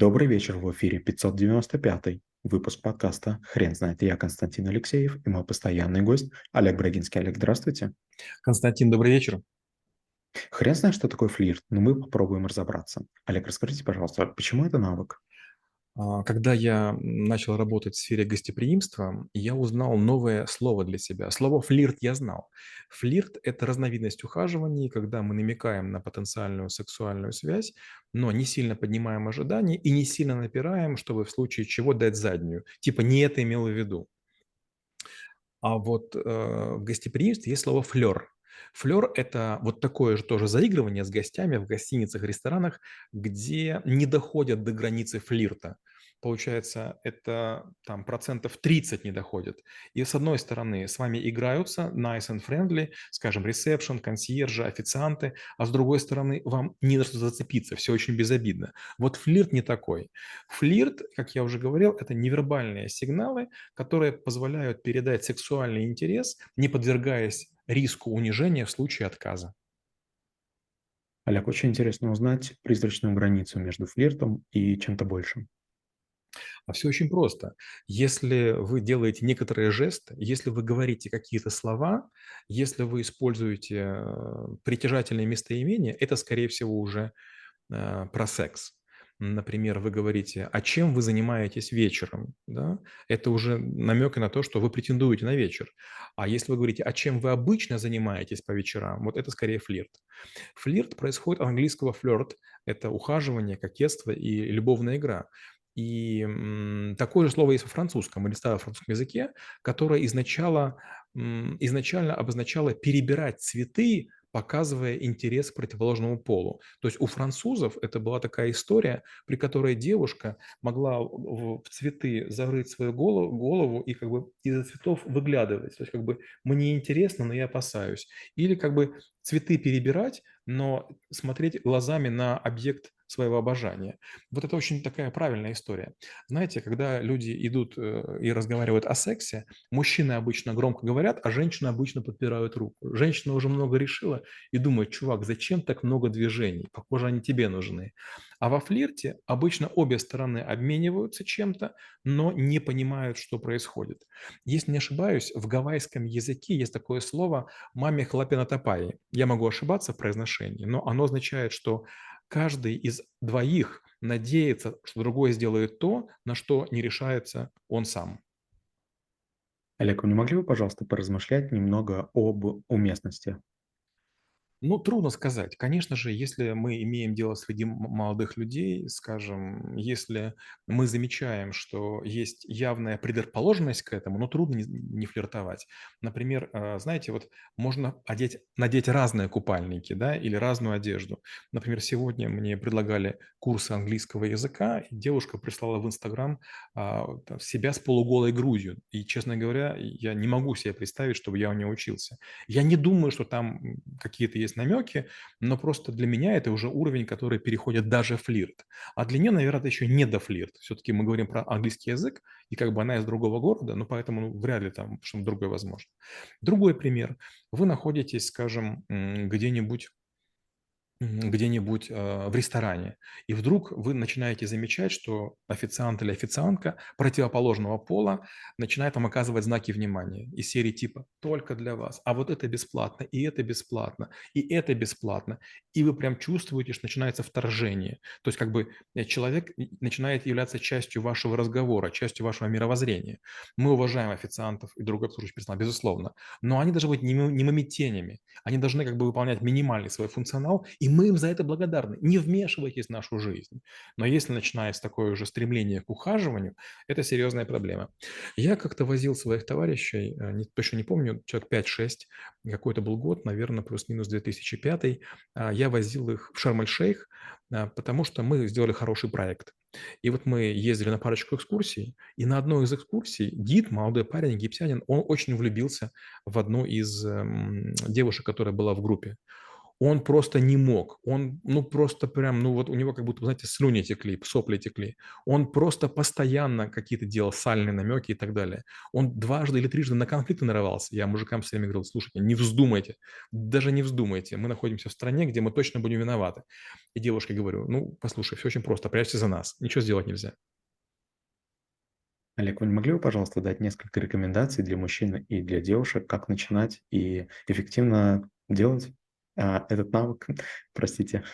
Добрый вечер, в эфире 595 выпуск подкаста «Хрен знает». Я Константин Алексеев и мой постоянный гость Олег Брагинский. Олег, здравствуйте. Константин, добрый вечер. Хрен знает, что такое флирт, но мы попробуем разобраться. Олег, расскажите, пожалуйста, почему это навык? А, когда я начал работать в сфере гостеприимства, я узнал новое слово для себя. Слово «флирт» я знал. Флирт – это разновидность ухаживаний, когда мы намекаем на потенциальную сексуальную связь, но не сильно поднимаем ожидания и не сильно напираем, чтобы в случае чего дать заднюю. Типа не это имел в виду. А вот э, в гостеприимстве есть слово «флер». Флер – это вот такое же тоже заигрывание с гостями в гостиницах, ресторанах, где не доходят до границы флирта получается, это там процентов 30 не доходит. И с одной стороны, с вами играются nice and friendly, скажем, ресепшн, консьержи, официанты, а с другой стороны, вам не на что зацепиться, все очень безобидно. Вот флирт не такой. Флирт, как я уже говорил, это невербальные сигналы, которые позволяют передать сексуальный интерес, не подвергаясь риску унижения в случае отказа. Олег, очень интересно узнать призрачную границу между флиртом и чем-то большим. А все очень просто. Если вы делаете некоторые жесты, если вы говорите какие-то слова, если вы используете э, притяжательные местоимения, это, скорее всего, уже э, про секс. Например, вы говорите, а чем вы занимаетесь вечером? Да? Это уже намек на то, что вы претендуете на вечер. А если вы говорите, а чем вы обычно занимаетесь по вечерам? Вот это скорее флирт. Флирт происходит от английского флирт. Это ухаживание, кокетство и любовная игра. И такое же слово есть во французском или старом французском языке, которое изначально, изначально обозначало перебирать цветы показывая интерес к противоположному полу. То есть у французов это была такая история, при которой девушка могла в цветы зарыть свою голову, голову и как бы из цветов выглядывать. То есть как бы мне интересно, но я опасаюсь. Или как бы цветы перебирать, но смотреть глазами на объект своего обожания. Вот это очень такая правильная история. Знаете, когда люди идут э, и разговаривают о сексе, мужчины обычно громко говорят, а женщины обычно подпирают руку. Женщина уже много решила и думает, чувак, зачем так много движений? Похоже, они тебе нужны. А во флирте обычно обе стороны обмениваются чем-то, но не понимают, что происходит. Если не ошибаюсь, в гавайском языке есть такое слово «маме хлапина тапай». Я могу ошибаться в произношении, но оно означает, что каждый из двоих надеется, что другой сделает то, на что не решается он сам. Олег, вы не могли бы, пожалуйста, поразмышлять немного об уместности? Ну, трудно сказать. Конечно же, если мы имеем дело среди молодых людей, скажем, если мы замечаем, что есть явная предрасположенность к этому, ну, трудно не, не флиртовать. Например, э, знаете, вот можно одеть, надеть разные купальники, да, или разную одежду. Например, сегодня мне предлагали курсы английского языка, и девушка прислала в Инстаграм а, себя с полуголой грудью. И, честно говоря, я не могу себе представить, чтобы я у нее учился. Я не думаю, что там какие-то есть есть намеки, но просто для меня это уже уровень, который переходит даже флирт. А для нее, наверное, это еще не до флирт. Все-таки мы говорим про английский язык, и как бы она из другого города, но поэтому ну, вряд ли там что-то другое возможно. Другой пример. Вы находитесь, скажем, где-нибудь где-нибудь э, в ресторане, и вдруг вы начинаете замечать, что официант или официантка противоположного пола начинает вам оказывать знаки внимания из серии типа «только для вас», а вот это бесплатно, и это бесплатно, и это бесплатно, и вы прям чувствуете, что начинается вторжение. То есть как бы э, человек начинает являться частью вашего разговора, частью вашего мировоззрения. Мы уважаем официантов и другой обслуживающий персонал, безусловно, но они должны быть немыми тенями, они должны как бы выполнять минимальный свой функционал и мы им за это благодарны. Не вмешивайтесь в нашу жизнь. Но если начинается такое уже стремление к ухаживанию, это серьезная проблема. Я как-то возил своих товарищей, э, не, точно не помню, человек 5-6, какой-то был год, наверное, плюс-минус 2005. А, я возил их в Шарм-эль-Шейх, а, потому что мы сделали хороший проект. И вот мы ездили на парочку экскурсий, и на одной из экскурсий гид, молодой парень, египтянин, он очень влюбился в одну из эм, девушек, которая была в группе. Он просто не мог. Он, ну, просто прям, ну, вот у него как будто, знаете, слюни текли, сопли текли. Он просто постоянно какие-то делал сальные намеки и так далее. Он дважды или трижды на конфликты нарывался. Я мужикам все время говорил, слушайте, не вздумайте, даже не вздумайте. Мы находимся в стране, где мы точно будем виноваты. И девушке говорю, ну, послушай, все очень просто, прячься за нас, ничего сделать нельзя. Олег, вы не могли бы, пожалуйста, дать несколько рекомендаций для мужчин и для девушек, как начинать и эффективно делать этот навык, простите.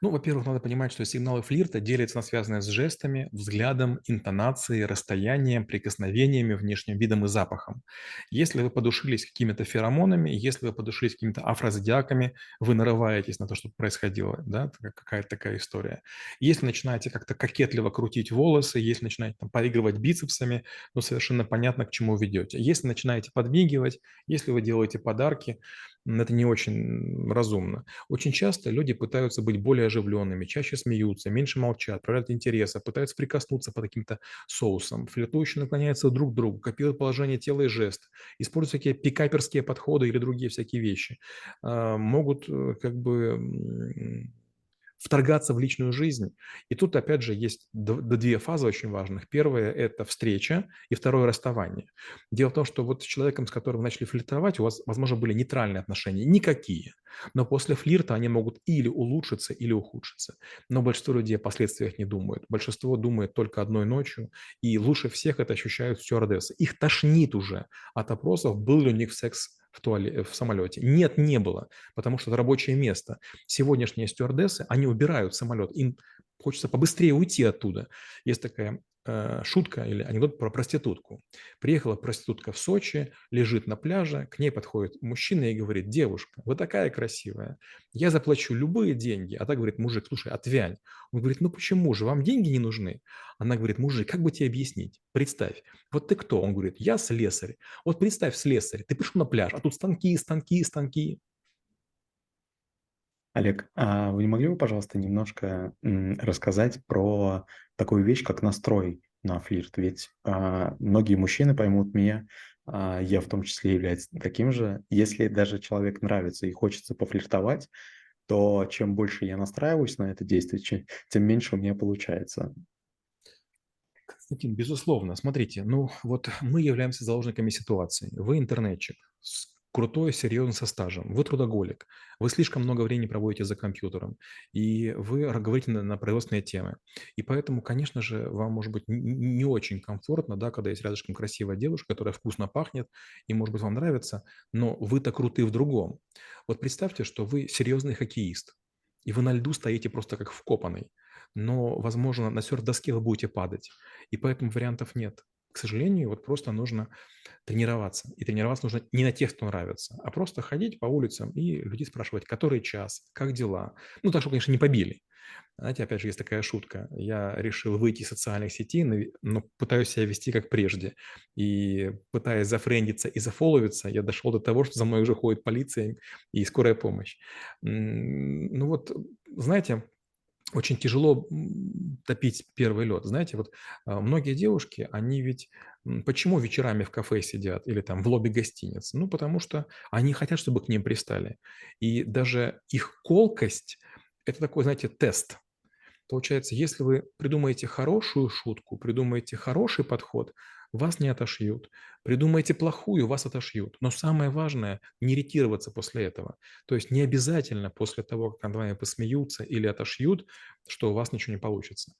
Ну, во-первых, надо понимать, что сигналы флирта делятся на связанные с жестами, взглядом, интонацией, расстоянием, прикосновениями, внешним видом и запахом. Если вы подушились какими-то феромонами, если вы подушились какими-то афрозодиаками, вы нарываетесь на то, что происходило, да, какая-то такая история. Если начинаете как-то кокетливо крутить волосы, если начинаете там, поигрывать бицепсами, ну, совершенно понятно, к чему ведете. Если начинаете подмигивать, если вы делаете подарки, это не очень разумно. Очень часто люди пытаются быть более оживленными, чаще смеются, меньше молчат, проявляют интерес, пытаются прикоснуться по каким-то соусам, флиртующие наклоняются друг к другу, копируют положение тела и жест, используют такие пикаперские подходы или другие всякие вещи. А, могут э, как бы вторгаться в личную жизнь. И тут, опять же, есть две фазы очень важных. Первая – это встреча, и второе – расставание. Дело в том, что вот с человеком, с которым вы начали флиртовать, у вас, возможно, были нейтральные отношения, никакие. Но после флирта они могут или улучшиться, или ухудшиться. Но большинство людей о последствиях не думают. Большинство думает только одной ночью, и лучше всех это ощущают стюардессы. Их тошнит уже от опросов, был ли у них секс в, туале, в самолете. Нет, не было, потому что это рабочее место. Сегодняшние стюардессы, они убирают самолет, им хочется побыстрее уйти оттуда. Есть такая Э, шутка или анекдот про проститутку. Приехала проститутка в Сочи, лежит на пляже, к ней подходит мужчина и говорит, девушка, вы такая красивая, я заплачу любые деньги. А так говорит, мужик, слушай, отвянь. Он говорит, ну почему же, вам деньги не нужны? Она говорит, мужик, как бы тебе объяснить? Представь, вот ты кто? Он говорит, я слесарь. Вот представь, слесарь, ты пришел на пляж, а тут станки, станки, станки. Олег, а вы не могли бы, пожалуйста, немножко рассказать про такую вещь, как настрой на флирт? Ведь а, многие мужчины поймут меня, а, я в том числе являюсь таким же. Если даже человек нравится и хочется пофлиртовать, то чем больше я настраиваюсь на это действие, тем меньше у меня получается. Константин, безусловно. Смотрите, ну вот мы являемся заложниками ситуации. Вы интернетчик крутой, серьезный, со стажем. Вы трудоголик. Вы слишком много времени проводите за компьютером. И вы говорите на, на производственные темы. И поэтому, конечно же, вам может быть не очень комфортно, да, когда есть рядышком красивая девушка, которая вкусно пахнет, и, может быть, вам нравится, но вы-то круты в другом. Вот представьте, что вы серьезный хоккеист, и вы на льду стоите просто как вкопанный. Но, возможно, на серф-доске вы будете падать. И поэтому вариантов нет. К сожалению, вот просто нужно тренироваться. И тренироваться нужно не на тех, кто нравится, а просто ходить по улицам и людей спрашивать, который час, как дела. Ну, так, что, конечно, не побили. Знаете, опять же, есть такая шутка. Я решил выйти из социальных сетей, но пытаюсь себя вести как прежде. И пытаясь зафрендиться и зафоловиться, я дошел до того, что за мной уже ходит полиция и скорая помощь. Ну вот, знаете, очень тяжело топить первый лед. Знаете, вот а, многие девушки, они ведь почему вечерами в кафе сидят или там в лобби гостиниц? Ну, потому что они хотят, чтобы к ним пристали. И даже их колкость – это такой, знаете, тест. Получается, если вы придумаете хорошую шутку, придумаете хороший подход, вас не отошьют. Придумайте плохую, вас отошьют. Но самое важное – не ретироваться после этого. То есть не обязательно после того, как над вами посмеются или отошьют, что у вас ничего не получится.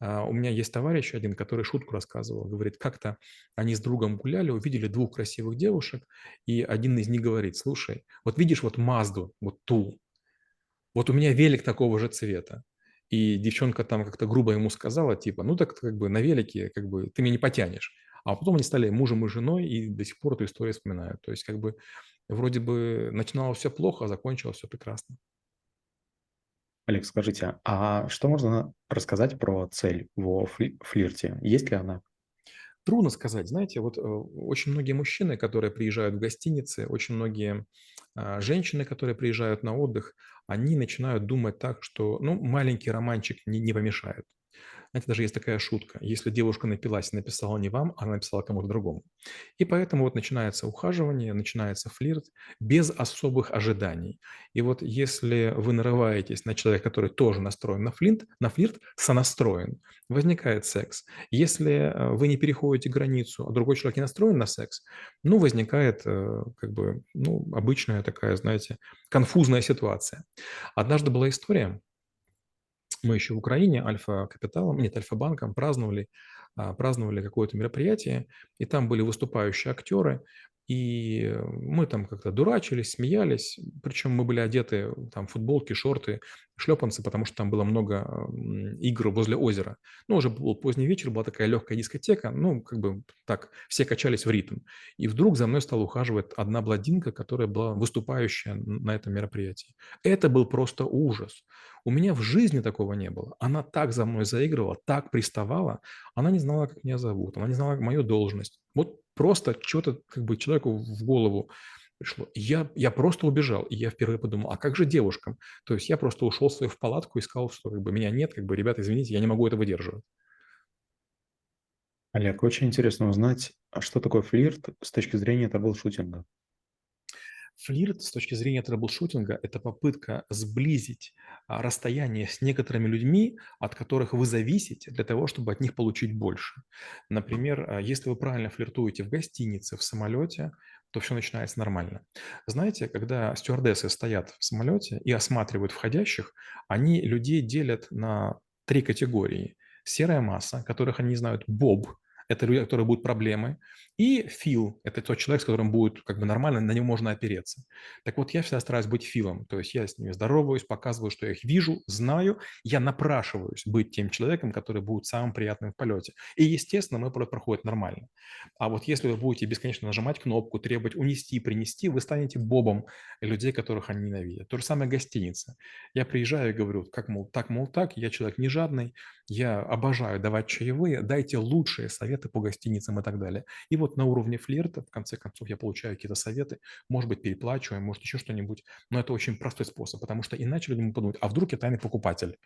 А у меня есть товарищ один, который шутку рассказывал. Говорит, как-то они с другом гуляли, увидели двух красивых девушек, и один из них говорит, слушай, вот видишь вот Мазду, вот ту, вот у меня велик такого же цвета. И девчонка там как-то грубо ему сказала, типа, ну так как бы на велике, как бы ты меня не потянешь. А потом они стали мужем и женой и до сих пор эту историю вспоминают. То есть как бы вроде бы начиналось все плохо, а закончилось все прекрасно. Олег, скажите, а что можно рассказать про цель во флирте? Есть ли она? Трудно сказать. Знаете, вот э, очень многие мужчины, которые приезжают в гостиницы, очень многие а, женщины, которые приезжают на отдых, они начинают думать так, что ну, маленький романчик не, не помешает. Знаете, даже есть такая шутка. Если девушка напилась и написала не вам, она написала кому-то другому. И поэтому вот начинается ухаживание, начинается флирт без особых ожиданий. И вот если вы нарываетесь на человека, который тоже настроен на флирт, на флирт сонастроен, возникает секс. Если э, вы не переходите границу, а другой человек не настроен на секс, ну, возникает э, как бы, ну, обычная такая, знаете, конфузная ситуация. Однажды была история, мы еще в Украине Альфа-Капиталом, нет, Альфа-банком праздновали, а, праздновали какое-то мероприятие, и там были выступающие актеры, и мы там как-то дурачились, смеялись, причем мы были одеты там футболки, шорты, шлепанцы, потому что там было много игр возле озера. Ну, уже был поздний вечер, была такая легкая дискотека, ну, как бы так, все качались в ритм. И вдруг за мной стала ухаживать одна бладинка, которая была выступающая на этом мероприятии. Это был просто ужас. У меня в жизни такого не было. Она так за мной заигрывала, так приставала. Она не знала, как меня зовут, она не знала мою должность. Вот просто что-то как бы человеку в голову пришло. Я, я просто убежал, и я впервые подумал, а как же девушкам? То есть я просто ушел свою в палатку и сказал, что как бы меня нет, как бы, ребята, извините, я не могу это выдерживать. Олег, очень интересно узнать, а что такое флирт с точки зрения трэбл-шутинга? Флирт с точки зрения трэблшутинга– это попытка сблизить а, расстояние с некоторыми людьми, от которых вы зависите, для того, чтобы от них получить больше. Например, а, если вы правильно флиртуете в гостинице, в самолете, то все начинается нормально. Знаете, когда стюардессы стоят в самолете и осматривают входящих, они людей делят на три категории. Серая масса, которых они знают Боб, это люди, которые будут проблемы, и Фил – это тот человек, с которым будет как бы нормально, на него можно опереться. Так вот, я всегда стараюсь быть Филом, то есть я с ними здороваюсь, показываю, что я их вижу, знаю, я напрашиваюсь быть тем человеком, который будет самым приятным в полете. И, естественно, мой полет проходит нормально. А вот если вы будете бесконечно нажимать кнопку, требовать унести, принести, вы станете Бобом людей, которых они ненавидят. То же самое гостиница. Я приезжаю и говорю, как, мол, так, мол, так, я человек не жадный, я обожаю давать чаевые, дайте лучшие советы по гостиницам и так далее. И вот на уровне флирта, в конце концов, я получаю какие-то советы, может быть, переплачиваем, может, еще что-нибудь, но это очень простой способ, потому что иначе люди могут подумать, а вдруг я тайный покупатель?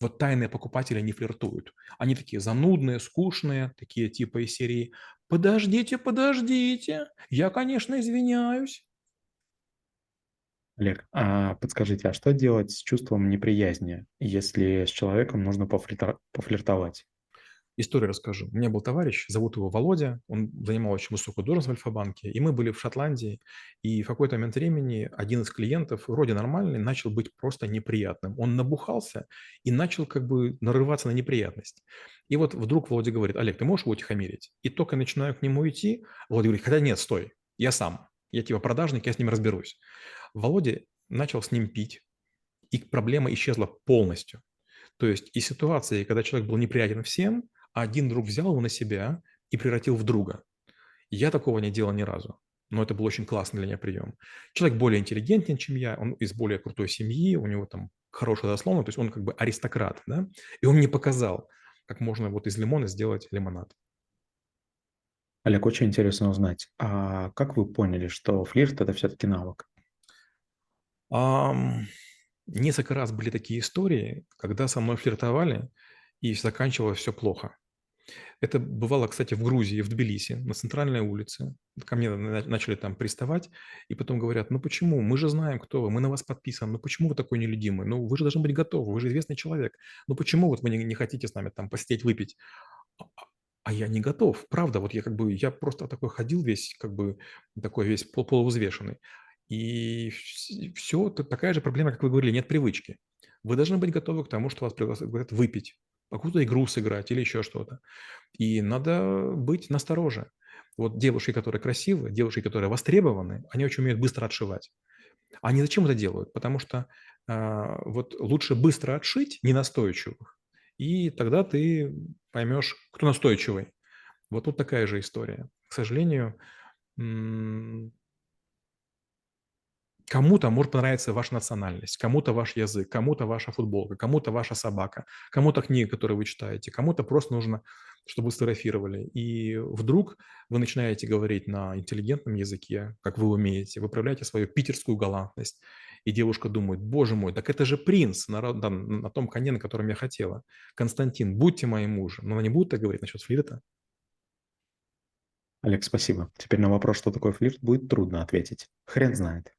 Вот тайные покупатели не флиртуют. Они такие занудные, скучные, такие типа из серии «Подождите, подождите, я, конечно, извиняюсь». Олег, а подскажите, а что делать с чувством неприязни, если с человеком нужно пофлиртовать? Историю расскажу. У меня был товарищ, зовут его Володя, он занимал очень высокую должность в Альфа-банке, и мы были в Шотландии, и в какой-то момент времени один из клиентов, вроде нормальный, начал быть просто неприятным. Он набухался и начал как бы нарываться на неприятность. И вот вдруг Володя говорит, Олег, ты можешь его утихомирить? И только начинаю к нему идти, Володя говорит, хотя нет, стой, я сам, я типа продажник, я с ним разберусь. Володя начал с ним пить, и проблема исчезла полностью. То есть и ситуации, когда человек был неприятен всем – а один друг взял его на себя и превратил в друга. Я такого не делал ни разу, но это был очень классный для меня прием. Человек более интеллигентен, чем я, он из более крутой семьи, у него там хорошая заслона, то есть он как бы аристократ, да, и он мне показал, как можно вот из лимона сделать лимонад. Олег, очень интересно узнать, а как вы поняли, что флирт– это все-таки навык? Um, несколько раз были такие истории, когда со мной флиртовали, и заканчивалось все плохо. Это бывало, кстати, в Грузии, в Тбилиси, на центральной улице. Ко мне начали там приставать, и потом говорят, ну почему? Мы же знаем, кто вы, мы на вас подписаны, ну почему вы такой нелюдимый? Ну вы же должны быть готовы, вы же известный человек. Ну почему вот вы не, не хотите с нами там посидеть, выпить? А, а, а я не готов, правда, вот я как бы, я просто такой ходил весь, как бы, такой весь пол полувзвешенный. И все, такая же проблема, как вы говорили, нет привычки. Вы должны быть готовы к тому, что вас пригласят выпить какую-то игру сыграть или еще что-то. И надо быть настороже. Вот девушки, которые красивые, девушки, которые востребованы, они очень умеют быстро отшивать. Они зачем это делают? Потому что э, вот лучше быстро отшить ненастойчивых, и тогда ты поймешь, кто настойчивый. Вот тут такая же история. К сожалению, Кому-то может понравиться ваша национальность, кому-то ваш язык, кому-то ваша футболка, кому-то ваша собака, кому-то книга, которую вы читаете, кому-то просто нужно, чтобы вы сфотографировали. И вдруг вы начинаете говорить на интеллигентном языке, как вы умеете, вы проявляете свою питерскую галантность, и девушка думает, боже мой, так это же принц на, да, на том коне, на котором я хотела. Константин, будьте моим мужем. Но она не будет так говорить насчет флирта. Олег, спасибо. Теперь на вопрос, что такое флирт, будет трудно ответить. Хрен знает.